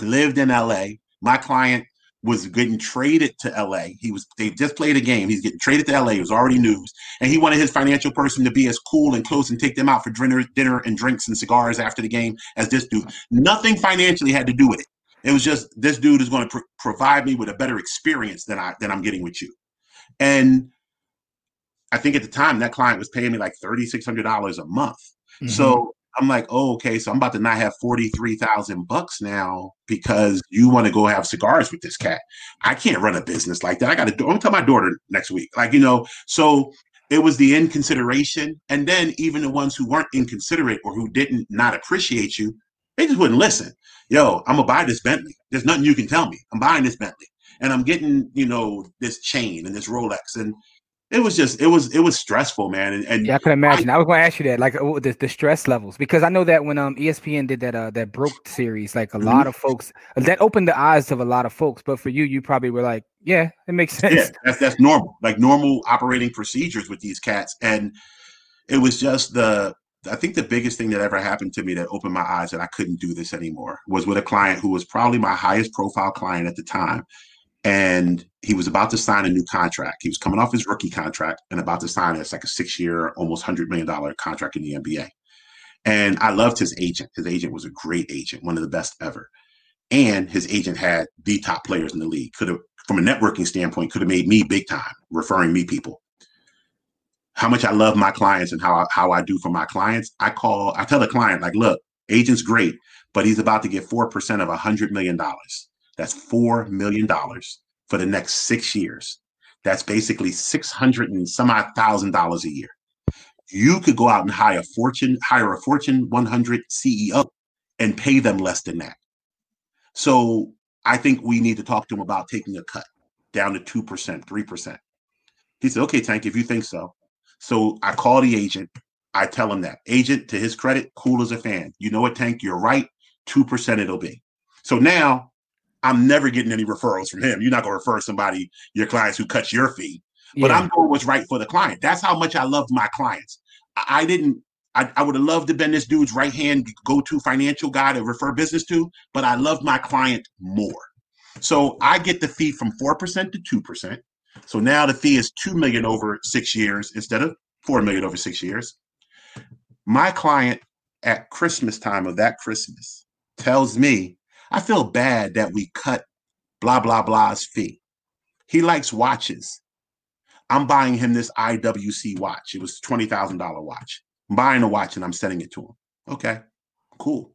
lived in LA. My client was getting traded to LA. He was they just played a game. He's getting traded to LA. It was already news. And he wanted his financial person to be as cool and close and take them out for dinner, dinner and drinks and cigars after the game as this dude. Nothing financially had to do with it. It was just this dude is going to provide me with a better experience than I than I'm getting with you. And I think at the time that client was paying me like thirty six hundred dollars a month. Mm-hmm. So I'm like, oh, okay, so I'm about to not have 43,000 bucks now because you want to go have cigars with this cat. I can't run a business like that. I got to, I'm going to tell my daughter next week. Like, you know, so it was the inconsideration. And then even the ones who weren't inconsiderate or who didn't not appreciate you, they just wouldn't listen. Yo, I'm going to buy this Bentley. There's nothing you can tell me. I'm buying this Bentley and I'm getting, you know, this chain and this Rolex. And it was just it was it was stressful, man. And, and yeah, I can imagine. I, I was going to ask you that, like oh, the, the stress levels, because I know that when um ESPN did that uh that broke series, like a mm-hmm. lot of folks that opened the eyes of a lot of folks. But for you, you probably were like, yeah, it makes sense. Yeah, that's that's normal, like normal operating procedures with these cats. And it was just the I think the biggest thing that ever happened to me that opened my eyes that I couldn't do this anymore was with a client who was probably my highest profile client at the time and he was about to sign a new contract. He was coming off his rookie contract and about to sign it's like a six year, almost hundred million dollar contract in the NBA. And I loved his agent. His agent was a great agent, one of the best ever. And his agent had the top players in the league. Could have, from a networking standpoint, could have made me big time, referring me people. How much I love my clients and how I, how I do for my clients. I call, I tell the client, like, look, agent's great, but he's about to get 4% of a $100 million. That's $4 million for the next six years. That's basically 600 and some odd thousand dollars a year. You could go out and hire a Fortune, hire a Fortune 100 CEO and pay them less than that. So I think we need to talk to him about taking a cut down to 2%, 3%. He said, okay, Tank, if you think so. So I call the agent. I tell him that. Agent, to his credit, cool as a fan. You know what, Tank, you're right. 2% it'll be. So now I'm never getting any referrals from him. You're not going to refer somebody, your clients who cuts your fee. But yeah. I'm doing what's right for the client. That's how much I loved my clients. I, I didn't, I, I would have loved to been this dude's right hand go to financial guy to refer business to, but I loved my client more. So I get the fee from 4% to 2%. So now the fee is 2 million over six years instead of 4 million over six years. My client at Christmas time of that Christmas tells me I feel bad that we cut blah, blah, blah's fee. He likes watches. I'm buying him this IWC watch. It was $20,000 watch. I'm buying a watch and I'm sending it to him. Okay, cool.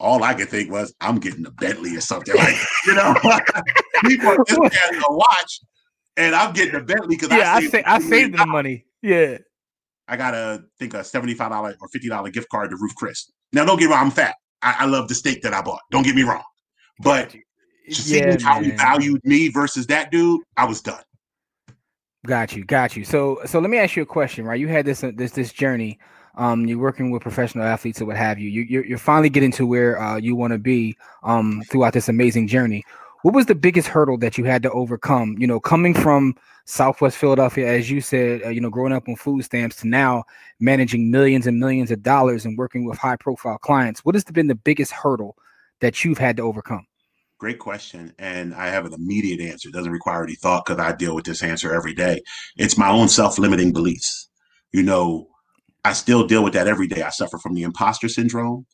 All I could think was, I'm getting a Bentley or something like, you know, people this man a watch and I'm getting a Bentley because yeah, I, saved, I, sa- I saved the money. Yeah. I got a think a $75 or $50 gift card to Ruth Chris. Now, don't get me wrong, I'm fat. I, I love the steak that I bought. Don't get me wrong, but seeing yeah, how he valued me versus that dude, I was done. Got you, got you. So, so let me ask you a question. Right, you had this uh, this this journey. Um, you're working with professional athletes or what have you. you you're, you're finally getting to where uh, you want to be um, throughout this amazing journey. What was the biggest hurdle that you had to overcome? You know, coming from Southwest Philadelphia, as you said, uh, you know, growing up on food stamps to now managing millions and millions of dollars and working with high profile clients. What has been the biggest hurdle that you've had to overcome? Great question. And I have an immediate answer. It doesn't require any thought because I deal with this answer every day. It's my own self limiting beliefs. You know, I still deal with that every day. I suffer from the imposter syndrome.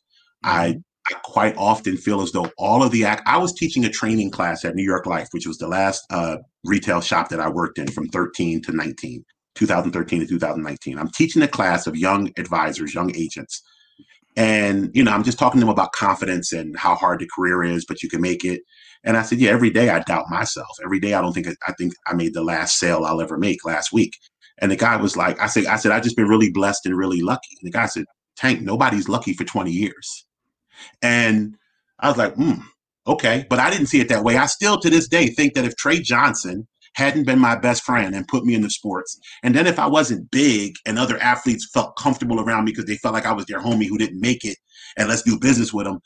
Mm-hmm. I I quite often feel as though all of the act. I was teaching a training class at New York Life, which was the last uh, retail shop that I worked in from 13 to 19. 2013 to 2019. I'm teaching a class of young advisors, young agents. And, you know, I'm just talking to them about confidence and how hard the career is, but you can make it. And I said, yeah, every day I doubt myself. Every day I don't think I think I made the last sale I'll ever make last week. And the guy was like, I said, I said, I've just been really blessed and really lucky. And the guy said, Tank, nobody's lucky for 20 years. And I was like, hmm, okay. But I didn't see it that way. I still to this day think that if Trey Johnson hadn't been my best friend and put me in the sports, and then if I wasn't big and other athletes felt comfortable around me because they felt like I was their homie who didn't make it and let's do business with them,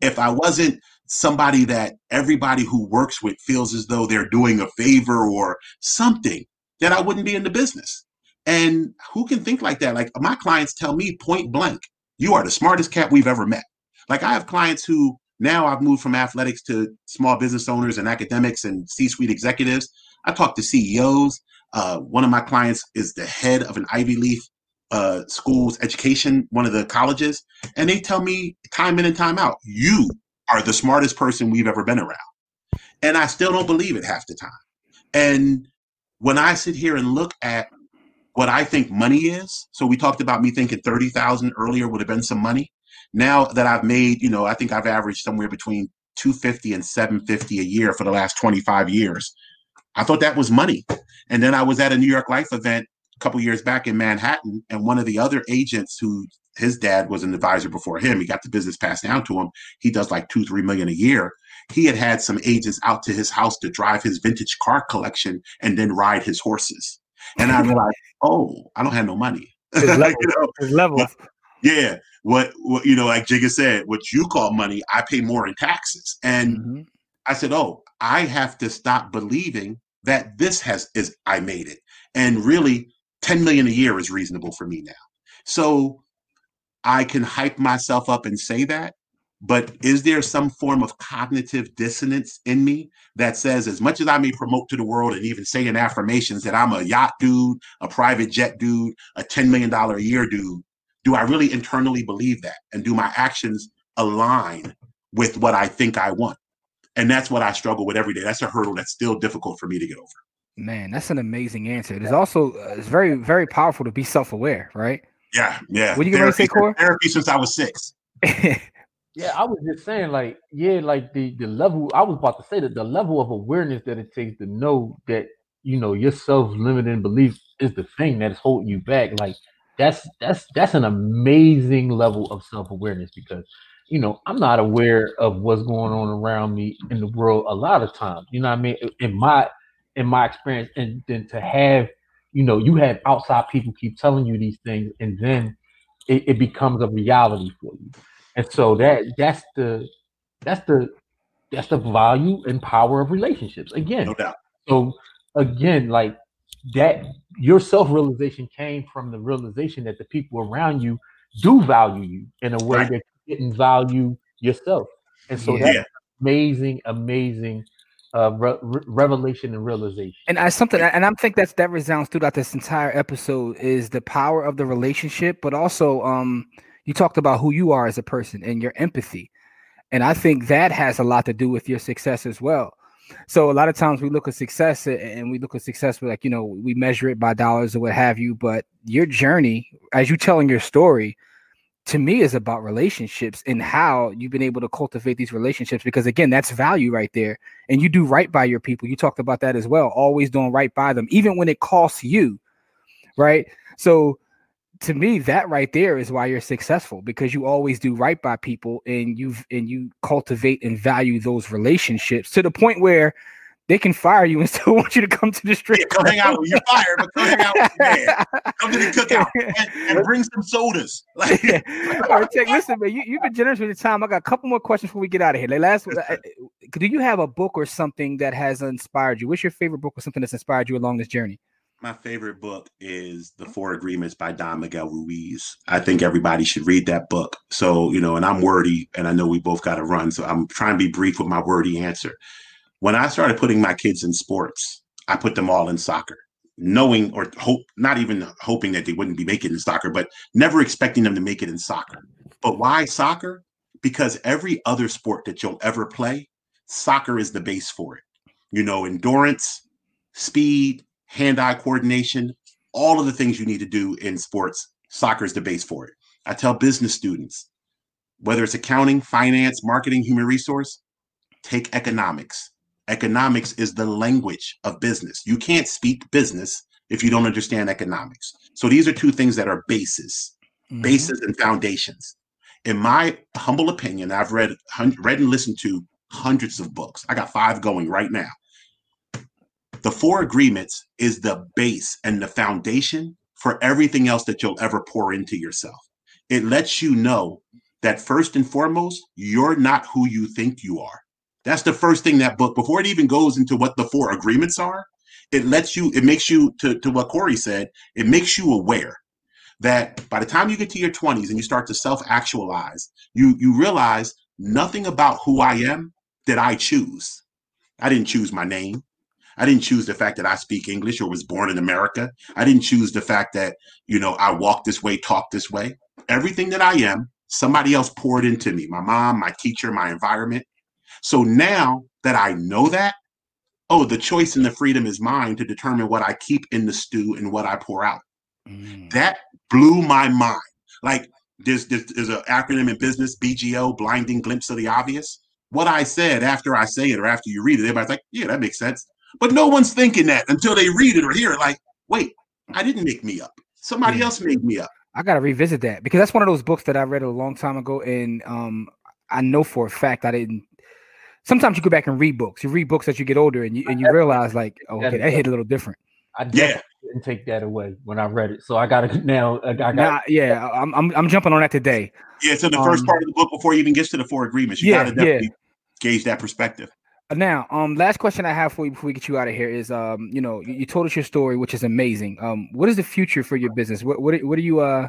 if I wasn't somebody that everybody who works with feels as though they're doing a favor or something, then I wouldn't be in the business. And who can think like that? Like my clients tell me point blank, you are the smartest cat we've ever met. Like I have clients who now I've moved from athletics to small business owners and academics and C-suite executives. I talk to CEOs. Uh, one of my clients is the head of an Ivy League uh, school's education, one of the colleges, and they tell me time in and time out, you are the smartest person we've ever been around. And I still don't believe it half the time. And when I sit here and look at what I think money is, so we talked about me thinking 30,000 earlier would have been some money. Now that I've made, you know, I think I've averaged somewhere between 250 and 750 a year for the last 25 years. I thought that was money. And then I was at a New York Life event a couple years back in Manhattan, and one of the other agents who his dad was an advisor before him. He got the business passed down to him. He does like two, three million a year. He had had some agents out to his house to drive his vintage car collection and then ride his horses. And I realized, oh, I don't have no money. His level. you know? His level. Yeah. What, what, you know, like Jigga said, what you call money, I pay more in taxes. And mm-hmm. I said, oh, I have to stop believing that this has is I made it. And really 10 million a year is reasonable for me now. So I can hype myself up and say that, but is there some form of cognitive dissonance in me that says, as much as I may promote to the world and even say in affirmations that I'm a yacht dude, a private jet dude, a $10 million a year dude, do I really internally believe that? And do my actions align with what I think I want? And that's what I struggle with every day. That's a hurdle that's still difficult for me to get over. Man, that's an amazing answer. It's also uh, it's very very powerful to be self aware, right? Yeah, yeah. What you gonna say, Core? Therapy since I was six. yeah, I was just saying, like, yeah, like the the level. I was about to say that the level of awareness that it takes to know that you know your self limiting belief is the thing that is holding you back. Like, that's that's that's an amazing level of self awareness because you know I'm not aware of what's going on around me in the world a lot of times. You know what I mean? In my in my experience, and then to have you know, you have outside people keep telling you these things, and then it, it becomes a reality for you. And so that that's the that's the that's the value and power of relationships. Again, no doubt. So again, like that, your self realization came from the realization that the people around you do value you in a way right. that you didn't value yourself. And so yeah. that's amazing, amazing uh, re- revelation and realization. And I something, and I think that's that resounds throughout this entire episode is the power of the relationship, but also um, you talked about who you are as a person and your empathy, and I think that has a lot to do with your success as well. So a lot of times we look at success and we look at success with like you know we measure it by dollars or what have you, but your journey as you telling your story to me is about relationships and how you've been able to cultivate these relationships because again that's value right there. And you do right by your people. You talked about that as well always doing right by them even when it costs you right? So to me that right there is why you're successful because you always do right by people and you've and you cultivate and value those relationships to the point where they can fire you and still want you to come to the street. Yeah, come hang out. You're fired, but come hang out with man. Come to the cookout and, and bring some sodas. Like, All right, check. Listen, man, you, you've been generous with your time. I got a couple more questions before we get out of here. Like last, do you have a book or something that has inspired you? What's your favorite book or something that's inspired you along this journey? My favorite book is The Four Agreements by Don Miguel Ruiz. I think everybody should read that book. So, you know, and I'm wordy and I know we both got to run. So I'm trying to be brief with my wordy answer when I started putting my kids in sports, I put them all in soccer, knowing or hope, not even hoping that they wouldn't be making in soccer, but never expecting them to make it in soccer. But why soccer? Because every other sport that you'll ever play, soccer is the base for it. You know, endurance, speed, hand eye coordination, all of the things you need to do in sports. Soccer is the base for it. I tell business students, whether it's accounting, finance, marketing, human resource, take economics. Economics is the language of business. You can't speak business if you don't understand economics. So these are two things that are bases, mm-hmm. bases and foundations. In my humble opinion, I've read read and listened to hundreds of books. I got five going right now. The four agreements is the base and the foundation for everything else that you'll ever pour into yourself. It lets you know that first and foremost, you're not who you think you are. That's the first thing that book, before it even goes into what the four agreements are, it lets you, it makes you, to, to what Corey said, it makes you aware that by the time you get to your 20s and you start to self-actualize, you you realize nothing about who I am did I choose. I didn't choose my name. I didn't choose the fact that I speak English or was born in America. I didn't choose the fact that, you know, I walk this way, talk this way. Everything that I am, somebody else poured into me my mom, my teacher, my environment. So now that I know that, oh, the choice and the freedom is mine to determine what I keep in the stew and what I pour out. Mm. That blew my mind. Like there's, there's, there's an acronym in business, BGO, blinding glimpse of the obvious. What I said after I say it or after you read it, everybody's like, yeah, that makes sense. But no one's thinking that until they read it or hear it. Like, wait, I didn't make me up. Somebody yeah. else made me up. I gotta revisit that because that's one of those books that I read a long time ago, and um, I know for a fact I didn't. Sometimes you go back and read books. You read books as you get older, and you and you realize like, oh, okay, that hit a little different. I yeah. didn't take that away when I read it, so I got to now. I got. Nah, yeah, I'm, I'm I'm jumping on that today. Yeah, so the um, first part of the book before he even gets to the four agreements, you yeah, gotta definitely yeah. gauge that perspective. Now, um, last question I have for you before we get you out of here is, um, you know, you, you, told us your story, which is amazing. Um, what is the future for your business? What what, what do you uh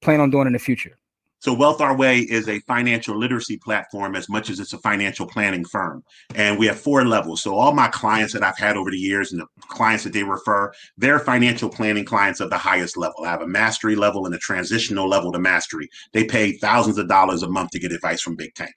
plan on doing in the future? So Wealth Our Way is a financial literacy platform as much as it's a financial planning firm. And we have four levels. So all my clients that I've had over the years and the clients that they refer, they're financial planning clients of the highest level. I have a mastery level and a transitional level to mastery. They pay thousands of dollars a month to get advice from Big Tank.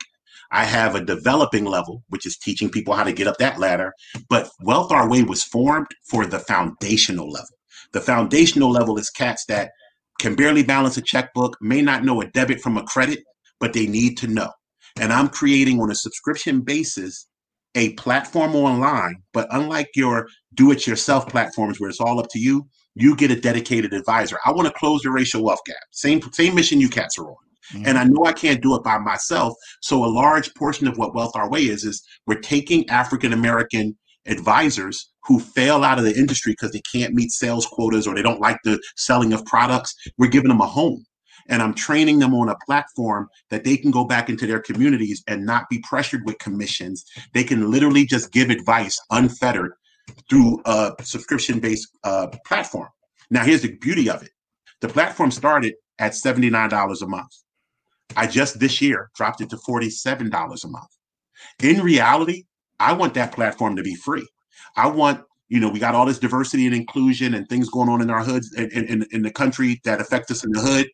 I have a developing level, which is teaching people how to get up that ladder. But Wealth Our Way was formed for the foundational level. The foundational level is cats that can barely balance a checkbook, may not know a debit from a credit, but they need to know. And I'm creating on a subscription basis a platform online, but unlike your do it yourself platforms where it's all up to you, you get a dedicated advisor. I want to close the racial wealth gap. Same same mission you cats are on. Mm-hmm. And I know I can't do it by myself. So a large portion of what Wealth Our Way is, is we're taking African American advisors who fail out of the industry because they can't meet sales quotas or they don't like the selling of products. We're giving them a home. And I'm training them on a platform that they can go back into their communities and not be pressured with commissions. They can literally just give advice unfettered through a subscription based uh, platform. Now, here's the beauty of it the platform started at $79 a month. I just this year dropped it to $47 a month. In reality, I want that platform to be free. I want, you know, we got all this diversity and inclusion and things going on in our hoods in, in, in the country that affect us in the hood.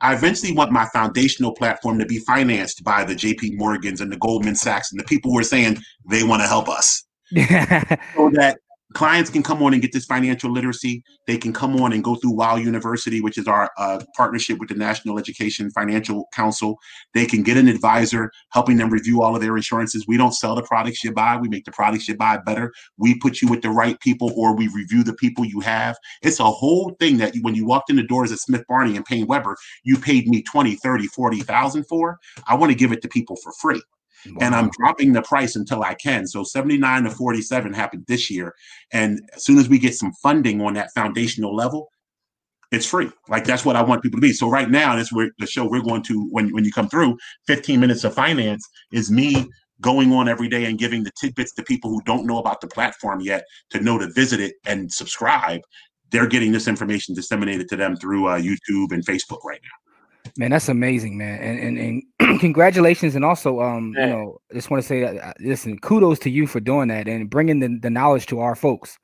I eventually want my foundational platform to be financed by the JP Morgans and the Goldman Sachs and the people who are saying they want to help us. so that clients can come on and get this financial literacy. They can come on and go through WOW University, which is our uh, partnership with the National Education Financial Council. They can get an advisor helping them review all of their insurances. We don't sell the products you buy, we make the products you buy better. We put you with the right people or we review the people you have. It's a whole thing that you, when you walked in the doors at Smith Barney and PaineWebber, you paid me 20, 30, 40,000 for. I want to give it to people for free. Wow. And I'm dropping the price until I can. So 79 to 47 happened this year. And as soon as we get some funding on that foundational level, it's free. Like that's what I want people to be. So right now, that's where the show we're going to when when you come through, 15 minutes of finance is me going on every day and giving the tidbits to people who don't know about the platform yet to know to visit it and subscribe. They're getting this information disseminated to them through uh, YouTube and Facebook right now. Man, that's amazing, man, and and, and congratulations, and also, um, you know, just want to say, that, uh, listen, kudos to you for doing that and bringing the, the knowledge to our folks.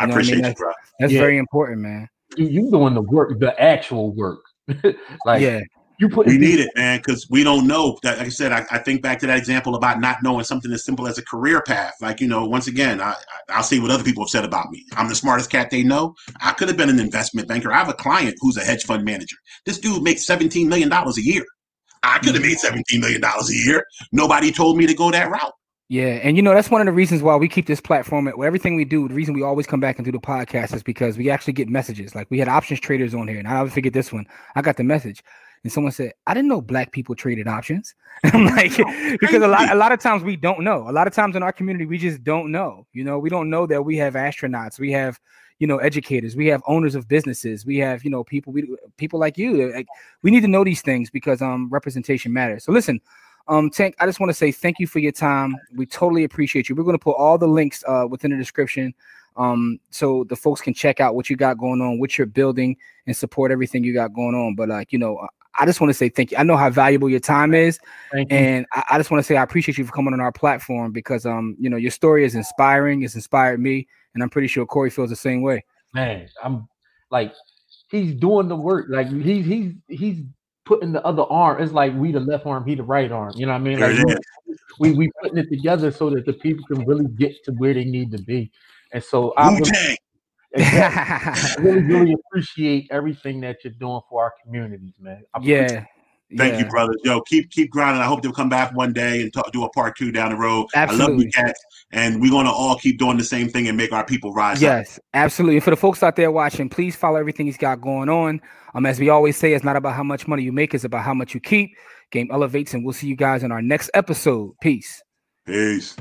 You I appreciate I mean? that's, you, bro. That's yeah. very important, man. You doing the work, the actual work, like yeah. You put we need it, man, because we don't know. That, like I said, I, I, think back to that example about not knowing something as simple as a career path. Like you know, once again, I, I'll see what other people have said about me. I'm the smartest cat they know. I could have been an investment banker. I have a client who's a hedge fund manager. This dude makes 17 million dollars a year. I could have made mm-hmm. 17 million dollars a year. Nobody told me to go that route. Yeah, and you know that's one of the reasons why we keep this platform. Everything we do, the reason we always come back and do the podcast is because we actually get messages. Like we had options traders on here, and I never forget this one. I got the message and someone said, "I didn't know black people traded options." I'm like, because a lot, a lot of times we don't know. A lot of times in our community, we just don't know. You know, we don't know that we have astronauts, we have, you know, educators, we have owners of businesses, we have, you know, people, we people like you. Like, we need to know these things because um representation matters. So listen. Um, Tank, I just want to say thank you for your time. We totally appreciate you. We're going to put all the links uh, within the description um, so the folks can check out what you got going on, what you're building, and support everything you got going on. But like, you know, I just want to say thank you. I know how valuable your time is, and I, I, just want to say I appreciate you for coming on our platform because um, you know, your story is inspiring. It's inspired me, and I'm pretty sure Corey feels the same way. Man, I'm like, he's doing the work. Like he's he's he's putting the other arm. It's like we the left arm, he the right arm. You know what I mean? Like we, we we putting it together so that the people can really get to where they need to be. And so I really, I really, really appreciate everything that you're doing for our communities, man. I yeah. Thank yeah. you, brother. Yo, keep keep grinding. I hope they'll come back one day and talk, do a part two down the road. Absolutely. I love you, cats, and we're gonna all keep doing the same thing and make our people rise. Yes, up. absolutely. And for the folks out there watching, please follow everything he's got going on. Um, as we always say, it's not about how much money you make; it's about how much you keep. Game elevates, and we'll see you guys in our next episode. Peace. Peace.